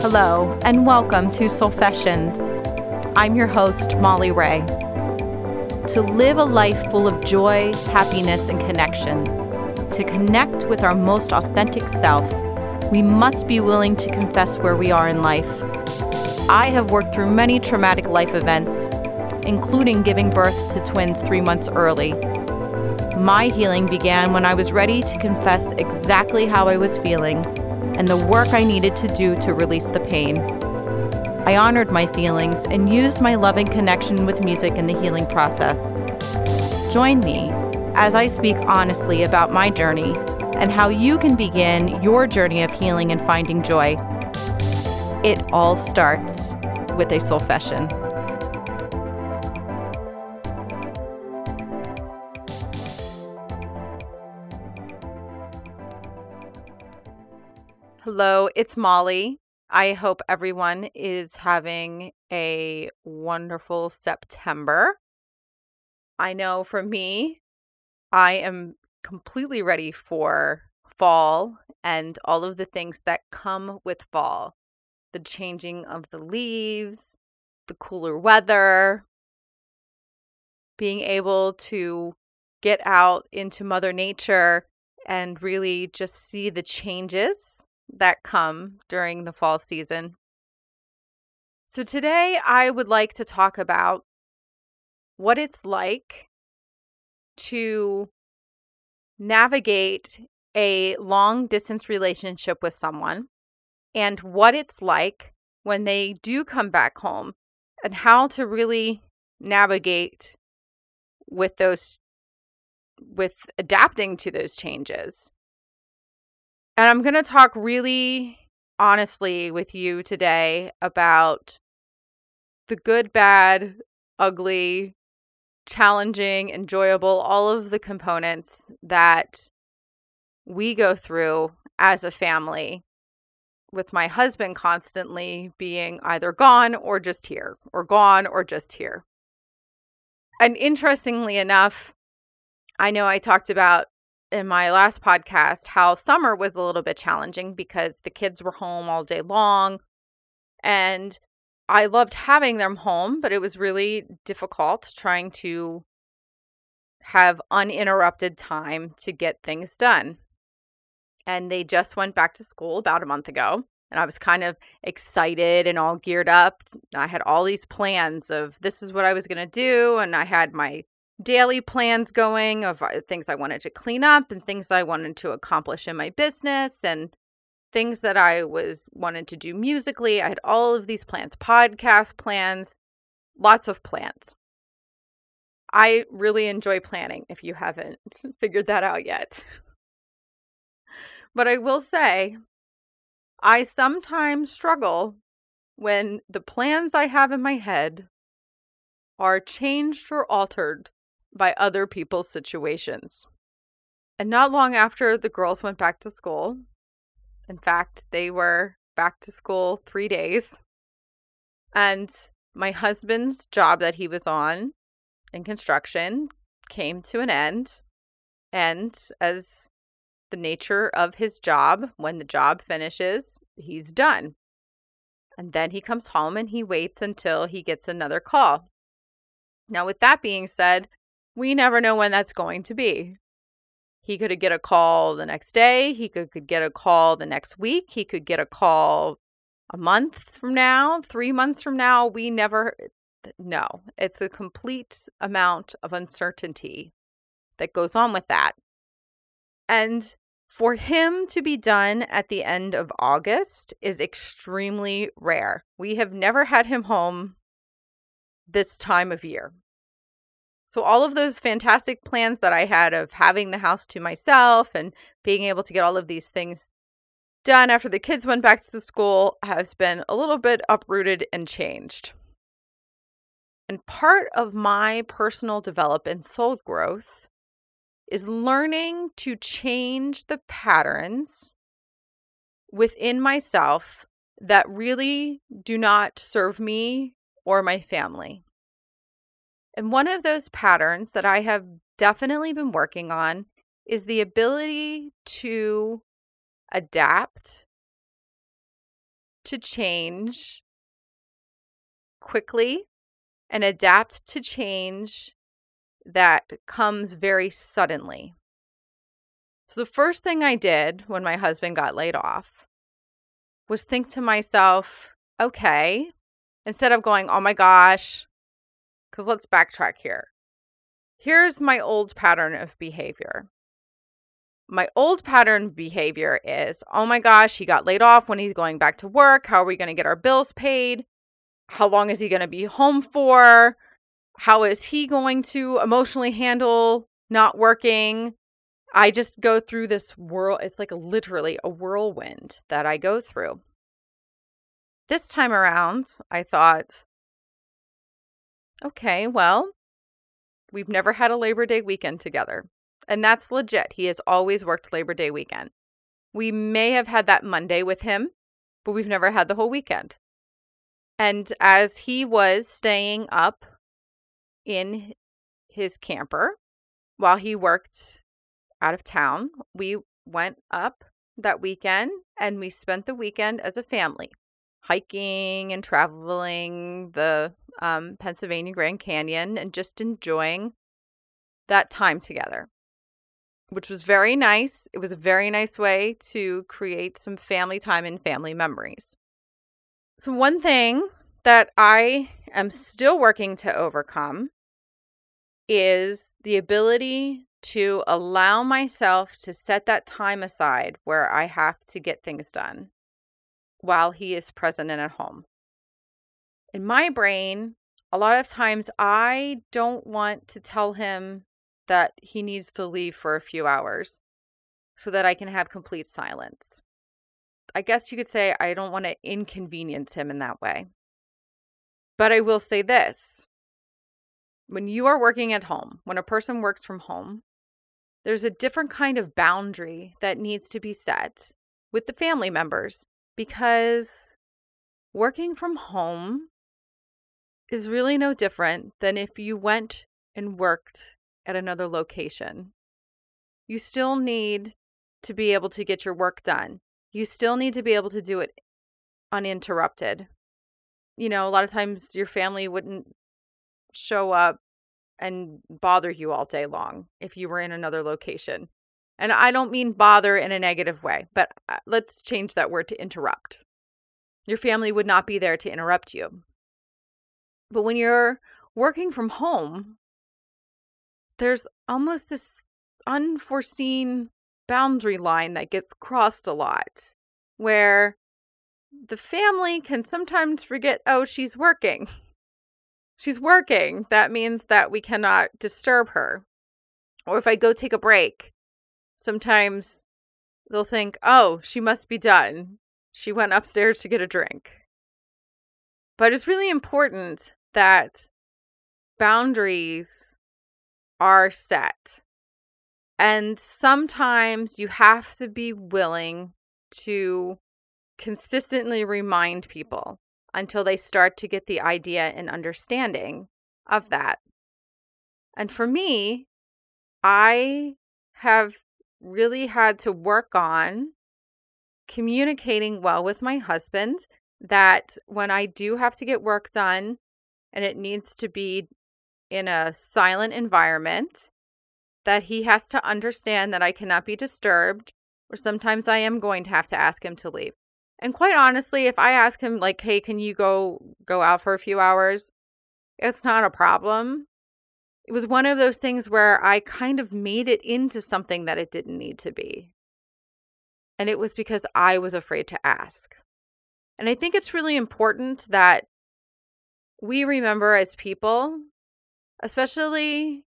Hello, and welcome to Soulfessions. I'm your host, Molly Ray. To live a life full of joy, happiness, and connection, to connect with our most authentic self, we must be willing to confess where we are in life. I have worked through many traumatic life events, including giving birth to twins three months early. My healing began when I was ready to confess exactly how I was feeling and the work I needed to do to release the pain. I honored my feelings and used my loving connection with music in the healing process. Join me as I speak honestly about my journey and how you can begin your journey of healing and finding joy. It all starts with a soulfession. Hello, it's Molly. I hope everyone is having a wonderful September. I know for me, I am completely ready for fall and all of the things that come with fall the changing of the leaves, the cooler weather, being able to get out into Mother Nature and really just see the changes that come during the fall season. So, today I would like to talk about what it's like to navigate a long distance relationship with someone and what it's like when they do come back home and how to really navigate with those with adapting to those changes. And I'm going to talk really honestly with you today about the good, bad, ugly, challenging, enjoyable, all of the components that we go through as a family with my husband constantly being either gone or just here, or gone or just here. And interestingly enough, I know I talked about in my last podcast how summer was a little bit challenging because the kids were home all day long and I loved having them home, but it was really difficult trying to have uninterrupted time to get things done. And they just went back to school about a month ago. And I was kind of excited and all geared up. I had all these plans of this is what I was going to do. And I had my daily plans going of uh, things I wanted to clean up and things I wanted to accomplish in my business and things that I was wanted to do musically. I had all of these plans, podcast plans, lots of plans. I really enjoy planning if you haven't figured that out yet. But I will say, I sometimes struggle when the plans I have in my head are changed or altered by other people's situations. And not long after the girls went back to school, in fact, they were back to school three days, and my husband's job that he was on in construction came to an end. And as the nature of his job, when the job finishes, he's done. And then he comes home and he waits until he gets another call. Now, with that being said, we never know when that's going to be. He could get a call the next day. He could, could get a call the next week. He could get a call a month from now, three months from now. We never know. It's a complete amount of uncertainty that goes on with that. And for him to be done at the end of August is extremely rare. We have never had him home this time of year. So, all of those fantastic plans that I had of having the house to myself and being able to get all of these things done after the kids went back to the school has been a little bit uprooted and changed. And part of my personal development and soul growth is learning to change the patterns within myself that really do not serve me or my family. And one of those patterns that I have definitely been working on is the ability to adapt to change quickly and adapt to change that comes very suddenly. So, the first thing I did when my husband got laid off was think to myself, okay, instead of going, oh my gosh, because let's backtrack here. Here's my old pattern of behavior. My old pattern behavior is, oh my gosh, he got laid off when he's going back to work. How are we going to get our bills paid? How long is he going to be home for? How is he going to emotionally handle not working? I just go through this whirl. It's like literally a whirlwind that I go through. This time around, I thought, okay, well, we've never had a Labor Day weekend together. And that's legit. He has always worked Labor Day weekend. We may have had that Monday with him, but we've never had the whole weekend. And as he was staying up in his camper while he worked out of town, we went up that weekend and we spent the weekend as a family hiking and traveling the um, Pennsylvania Grand Canyon and just enjoying that time together, which was very nice. It was a very nice way to create some family time and family memories. So, one thing that I am still working to overcome is the ability to allow myself to set that time aside where I have to get things done while he is present and at home. In my brain, a lot of times I don't want to tell him that he needs to leave for a few hours so that I can have complete silence. I guess you could say I don't want to inconvenience him in that way. But I will say this when you are working at home, when a person works from home, there's a different kind of boundary that needs to be set with the family members because working from home is really no different than if you went and worked at another location. You still need to be able to get your work done. You still need to be able to do it uninterrupted. You know, a lot of times your family wouldn't show up and bother you all day long if you were in another location. And I don't mean bother in a negative way, but uh, let's change that word to interrupt. Your family would not be there to interrupt you. But when you're working from home, there's almost this unforeseen boundary line that gets crossed a lot where the family can sometimes forget, oh, she's working. She's working. That means that we cannot disturb her. Or if I go take a break, sometimes they'll think, oh, she must be done. She went upstairs to get a drink. But it's really important that boundaries are set. And sometimes you have to be willing to consistently remind people until they start to get the idea and understanding of that. And for me, I have really had to work on communicating well with my husband that when I do have to get work done and it needs to be in a silent environment, that he has to understand that I cannot be disturbed, or sometimes I am going to have to ask him to leave. And quite honestly, if I ask him like, "Hey, can you go go out for a few hours?" It's not a problem it was one of those things where I kind of made it into something that it didn't need to be. And it was because I was afraid to ask. And I think it's really important that we remember as people, especially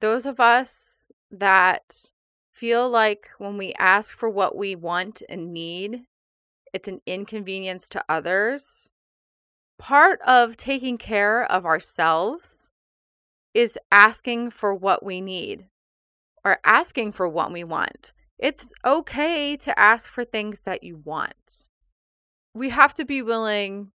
those of us that feel like when we ask for what we want and need, it's an inconvenience to others. Part of taking care of ourselves is asking for what we need or asking for what we want. It's okay to ask for things that you want. We have to be willing,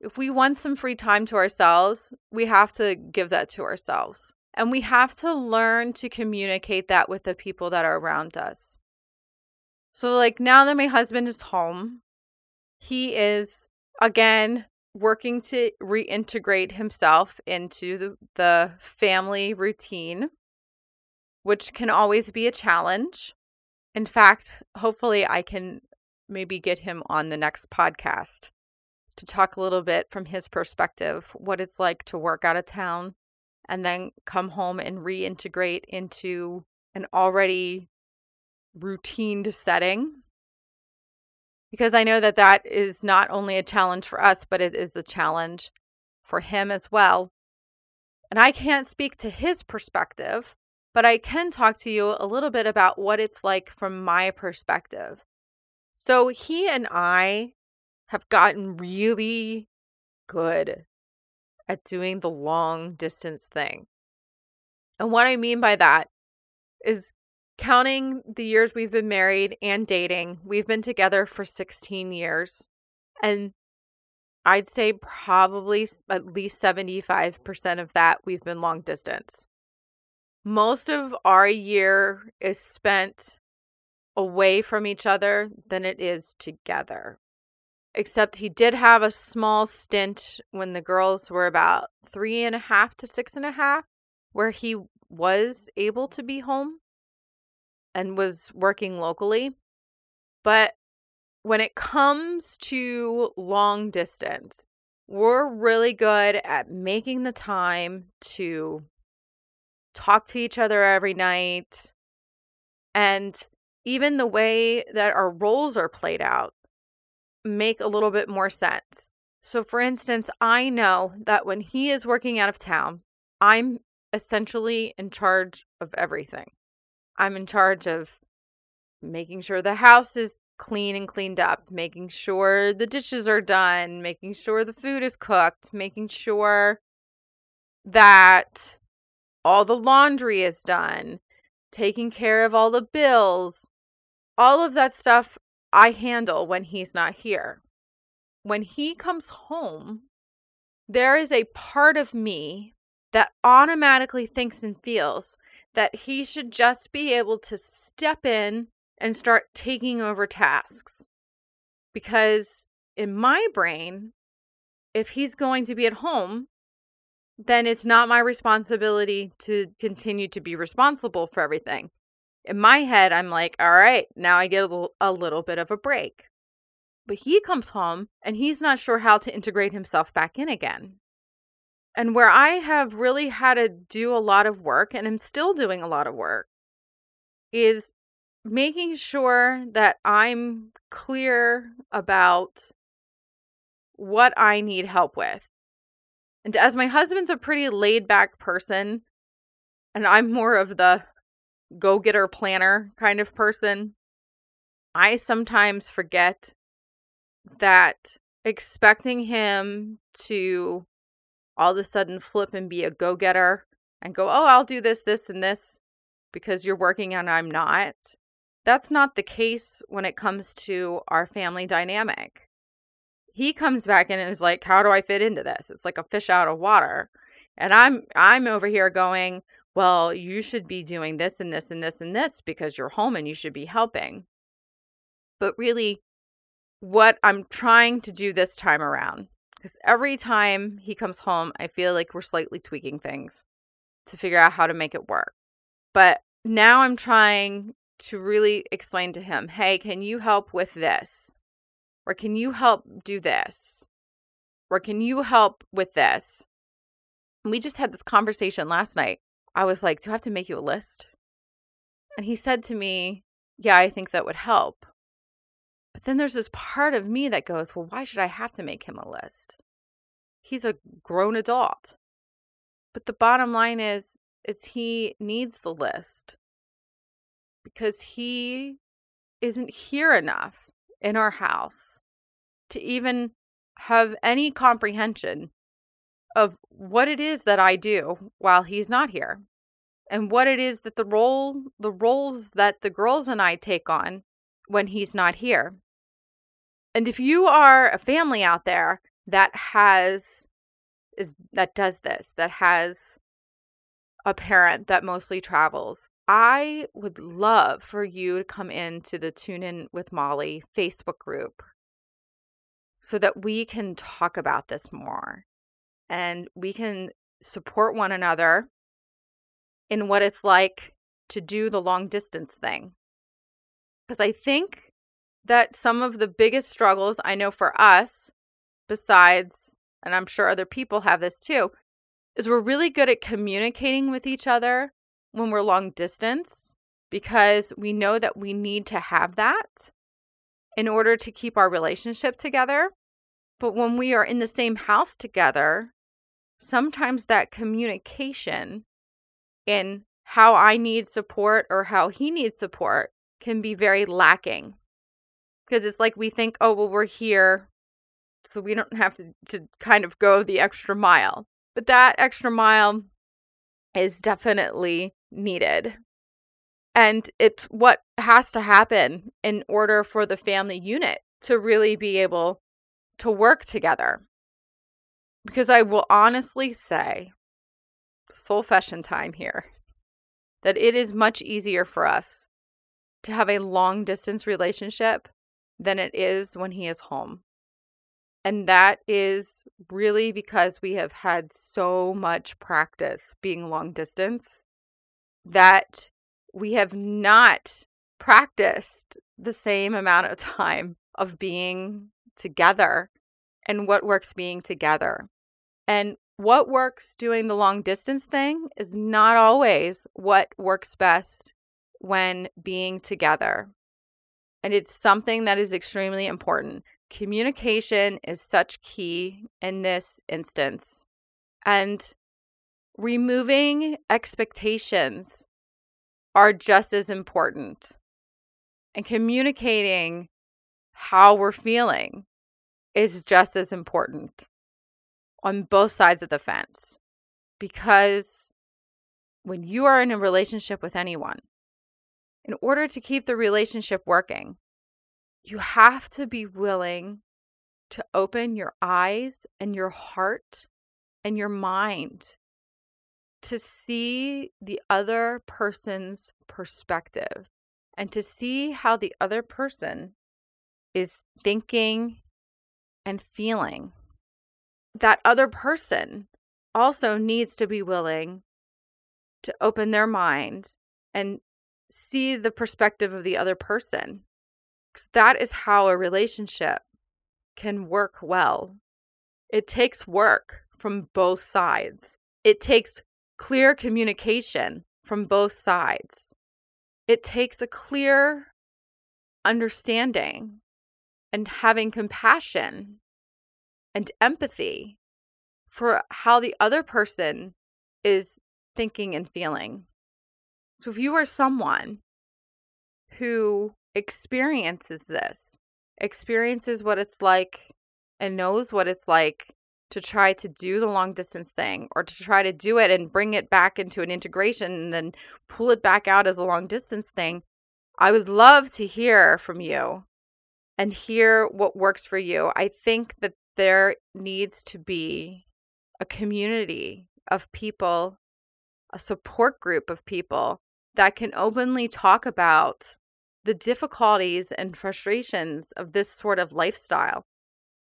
if we want some free time to ourselves, we have to give that to ourselves. And we have to learn to communicate that with the people that are around us. So, like now that my husband is home, he is again working to reintegrate himself into the, family routine, which can always be a challenge. In fact, hopefully, I can maybe get him on the next podcast to talk a little bit from his perspective what it's like to work out of town and then come home and reintegrate into an already routine setting because I know that that is not only a challenge for us, but it is a challenge for him as well. And I can't speak to his perspective, but I can talk to you a little bit about what it's like from my perspective. So he and I have gotten really good at doing the long distance thing. And what I mean by that is counting the years we've been married and dating, we've been together for 16 years. And I'd say probably at least 75% of that we've been long distance. Most of our year is spent away from each other than it is together. Except he did have a small stint when the girls were about three and a half to six and a half, where he was able to be home and was working locally. But when it comes to long distance, we're really good at making the time to talk to each other every night. And even the way that our roles are played out make a little bit more sense. So, for instance, I know that when he is working out of town, I'm essentially in charge of everything. I'm in charge of making sure the house is clean and cleaned up, making sure the dishes are done, making sure the food is cooked, making sure that all the laundry is done, taking care of all the bills. All of that stuff I handle when he's not here. When he comes home, there is a part of me that automatically thinks and feels that he should just be able to step in and start taking over tasks. Because in my brain, if he's going to be at home, then it's not my responsibility to continue to be responsible for everything. In my head, I'm like, all right, now I get a little, bit of a break. But he comes home and he's not sure how to integrate himself back in again. And where I have really had to do a lot of work, and I'm still doing a lot of work, is making sure that I'm clear about what I need help with. And as my husband's a pretty laid back person, and I'm more of the go getter planner kind of person, I sometimes forget that expecting him to all of a sudden flip and be a go getter and go, oh, I'll do this, this, and this because you're working and I'm not. That's not the case when it comes to our family dynamic. He comes back in and is like, how do I fit into this? It's like a fish out of water. And I'm I'm over here going, well, you should be doing this and this and this and this because you're home and you should be helping. But really what I'm trying to do this time around because every time he comes home, I feel like we're slightly tweaking things to figure out how to make it work. But now I'm trying to really explain to him hey, can you help with this? Or can you help do this? Or can you help with this? And we just had this conversation last night. I was like, Do I have to make you a list? And he said to me, Yeah, I think that would help. Then there's this part of me that goes, well, why should I have to make him a list? He's a grown adult. But the bottom line is is he needs the list because he isn't here enough in our house to even have any comprehension of what it is that I do while he's not here and what it is that the role the roles that the girls and I take on when he's not here. And if you are a family out there that has is that does this, that has a parent that mostly travels, I would love for you to come into the Tune In with Molly Facebook group so that we can talk about this more and we can support one another in what it's like to do the long distance thing. Because I think that some of the biggest struggles I know for us, besides, and I'm sure other people have this too, is we're really good at communicating with each other when we're long distance because we know that we need to have that in order to keep our relationship together. But when we are in the same house together, sometimes that communication in how I need support or how he needs support can be very lacking. Because it's like we think, oh, well, we're here, so we don't have to, to kind of go the extra mile. But that extra mile is definitely needed. And it's what has to happen in order for the family unit to really be able to work together. Because I will honestly say, soulfession time here, that it is much easier for us to have a long distance relationship than it is when he is home. And that is really because we have had so much practice being long distance that we have not practiced the same amount of time of being together and what works being together. And what works doing the long distance thing is not always what works best when being together. And it's something that is extremely important. Communication is such key in this instance. And removing expectations are just as important. And communicating how we're feeling is just as important on both sides of the fence. Because when you are in a relationship with anyone, in order to keep the relationship working, you have to be willing to open your eyes and your heart and your mind to see the other person's perspective and to see how the other person is thinking and feeling. That other person also needs to be willing to open their mind and see the perspective of the other person. That is how a relationship can work well. It takes work from both sides. It takes clear communication from both sides. It takes a clear understanding and having compassion and empathy for how the other person is thinking and feeling. So if you are someone who experiences this, experiences what it's like, and knows what it's like to try to do the long distance thing or to try to do it and bring it back into an integration and then pull it back out as a long distance thing, I would love to hear from you and hear what works for you. I think that there needs to be a community of people, a support group of people that can openly talk about the difficulties and frustrations of this sort of lifestyle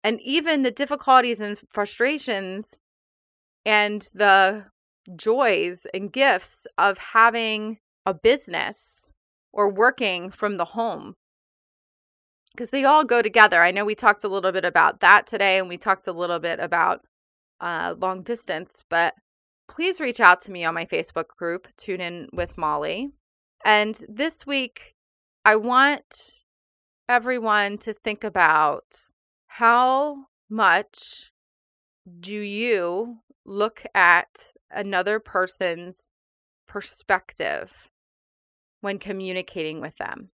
and even the difficulties and frustrations and the joys and gifts of having a business or working from the home because they all go together. I know we talked a little bit about that today and we talked a little bit about uh, long distance, but please reach out to me on my Facebook group, Tune In with Molly. And this week, I want everyone to think about how much do you look at another person's perspective when communicating with them?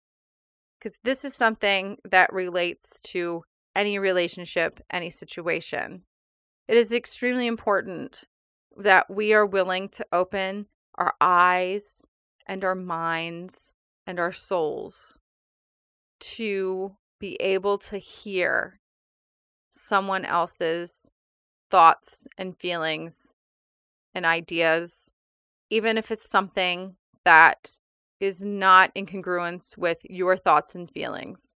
Because this is something that relates to any relationship, any situation. It is extremely important that we are willing to open our eyes and our minds and our souls to be able to hear someone else's thoughts and feelings and ideas, even if it's something that is not in congruence with your thoughts and feelings.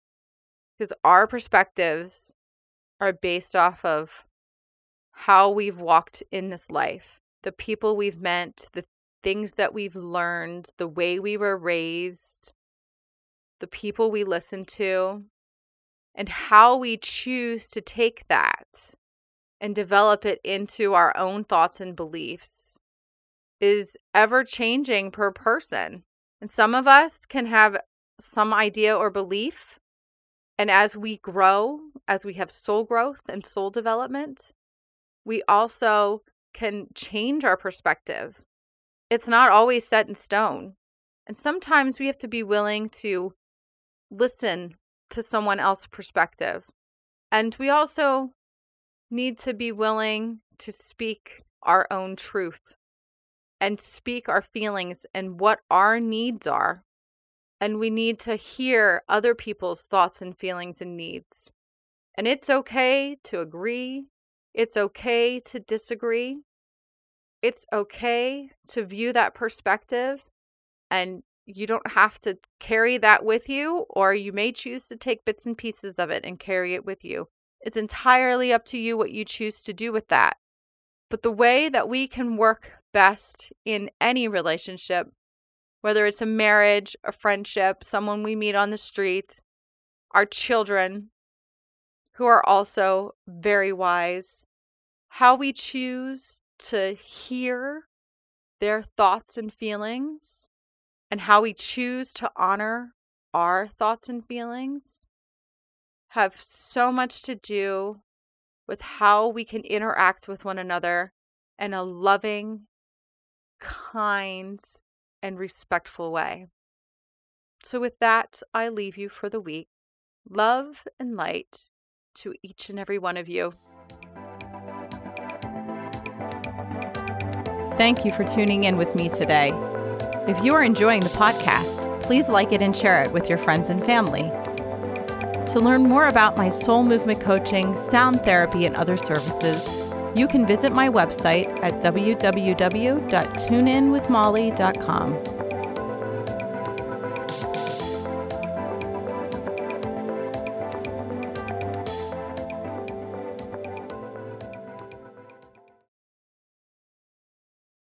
Because our perspectives are based off of how we've walked in this life, the people we've met, the things that we've learned, the way we were raised, the people we listen to, and how we choose to take that and develop it into our own thoughts and beliefs is ever changing per person. And some of us can have some idea or belief. And as we grow, as we have soul growth and soul development, we also can change our perspective. It's not always set in stone. And sometimes we have to be willing to listen to someone else's perspective. And we also need to be willing to speak our own truth and speak our feelings and what our needs are. And we need to hear other people's thoughts and feelings and needs. And it's okay to agree. It's okay to disagree. It's okay to view that perspective. And you don't have to carry that with you, or you may choose to take bits and pieces of it and carry it with you. It's entirely up to you what you choose to do with that. But the way that we can work best in any relationship, whether it's a marriage, a friendship, someone we meet on the street, our children, who are also very wise, how we choose to hear their thoughts and feelings, and how we choose to honor our thoughts and feelings have so much to do with how we can interact with one another in a loving, kind, and respectful way. So, with that, I leave you for the week. Love and light to each and every one of you. Thank you for tuning in with me today. If you are enjoying the podcast, please like it and share it with your friends and family. To learn more about my soul movement coaching, sound therapy, and other services, you can visit my website at www.tuneinwithmolly.com.